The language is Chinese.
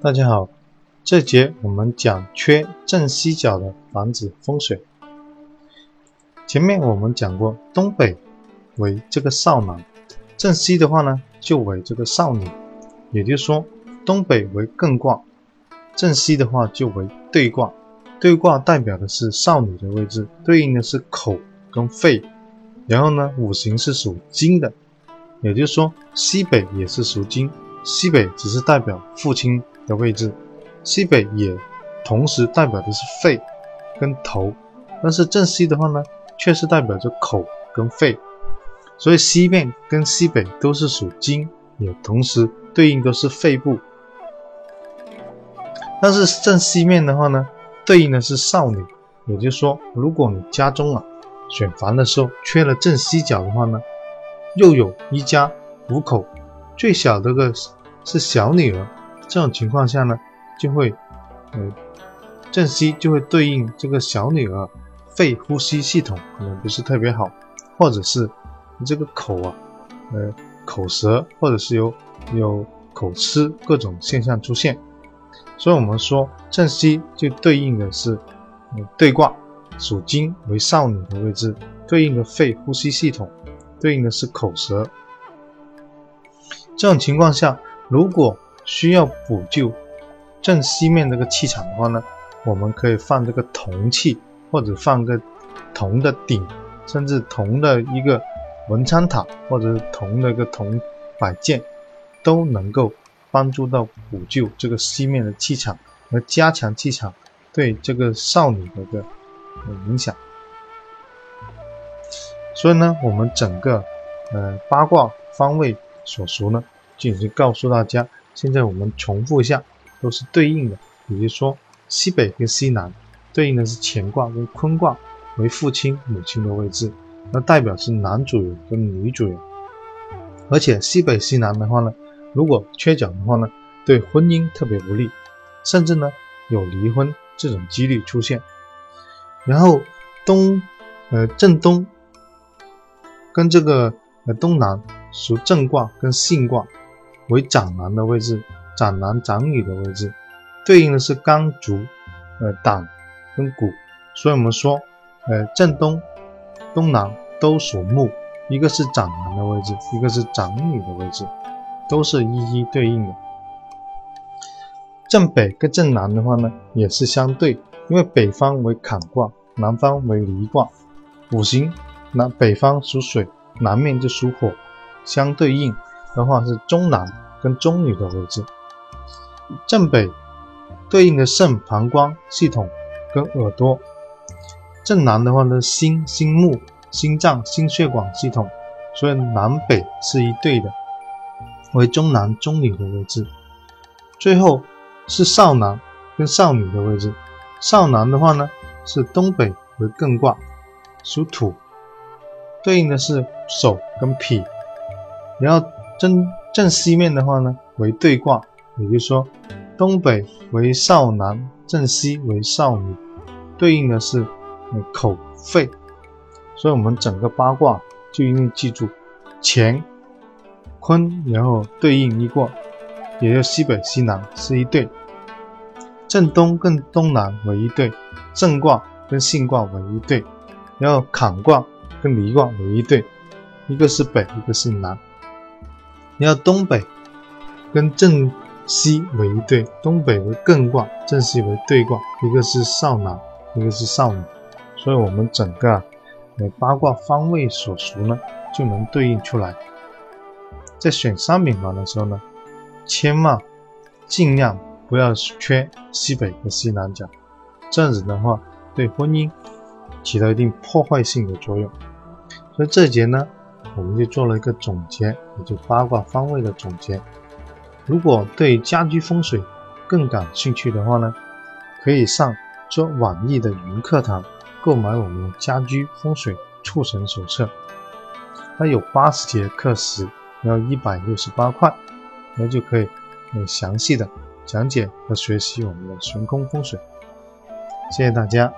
大家好，这节我们讲缺正西角的房子风水。前面我们讲过，东北为这个少男，正西的话呢就为这个少女，也就是说东北为艮卦，正西的话就为兑卦。兑卦代表的是少女的位置，对应的是口跟肺。然后呢，五行是属金的，也就是说西北也是属金，西北只是代表父亲。的位置，西北也同时代表的是肺跟头，但是正西的话呢，却是代表着口跟肺，所以西面跟西北都是属金，也同时对应都是肺部。但是正西面的话呢，对应的是少女，也就是说，如果你家中啊选房的时候缺了正西角的话呢，又有一家五口，最小的个是小女儿。这种情况下呢，就会，呃，正西就会对应这个小女儿肺呼吸系统可能不是特别好，或者是你这个口啊，呃，口舌或者是有有口吃各种现象出现，所以我们说正西就对应的是，呃，对卦属金为少女的位置，对应的肺呼吸系统，对应的是口舌。这种情况下，如果需要补救正西面这个气场的话呢，我们可以放这个铜器，或者放个铜的鼎，甚至铜的一个文昌塔，或者是铜的一个铜摆件，都能够帮助到补救这个西面的气场和加强气场对这个少女的一个影响。所以呢，我们整个呃八卦方位所熟呢，就已经告诉大家。现在我们重复一下，都是对应的。比如说西北跟西南，对应的是乾卦跟坤卦，为父亲母亲的位置，那代表是男主人跟女主人。而且西北西南的话呢，如果缺角的话呢，对婚姻特别不利，甚至呢有离婚这种几率出现。然后东，呃正东跟这个呃东南属正卦跟巽卦。为长男的位置，长男长女的位置，对应的是肝足、呃胆跟骨，所以我们说，呃正东、东南都属木，一个是长男的位置，一个是长女的位置，都是一一对应的。正北跟正南的话呢，也是相对，因为北方为坎卦，南方为离卦，五行南北方属水，南面就属火，相对应。的话是中男跟中女的位置，正北对应的肾、膀胱系统跟耳朵，正南的话呢心、心目、心脏、心血管系统，所以南北是一对的，为中男中女的位置。最后是少男跟少女的位置，少男的话呢是东北为艮卦，属土，对应的是手跟脾，然后。正正西面的话呢，为对卦，也就是说，东北为少男，正西为少女，对应的是口肺，所以我们整个八卦就一定记住乾坤，然后对应一卦，也就西北西南是一对，正东跟东南为一对，正卦跟巽卦为一对，然后坎卦跟离卦为一对，一个是北，一个是南。你要东北跟正西为一对，东北为艮卦，正西为兑卦，一个是少男，一个是少女，所以我们整个呃八卦方位所属呢，就能对应出来。在选商品房的时候呢，千万尽量不要缺西北和西南角，这样子的话对婚姻起到一定破坏性的作用。所以这节呢。我们就做了一个总结，也就八卦方位的总结。如果对家居风水更感兴趣的话呢，可以上做网易的云课堂购买我们的家居风水促成手册，它有八十节课时，要一百六十八块，那就可以很详细的讲解和学习我们的悬空风水。谢谢大家。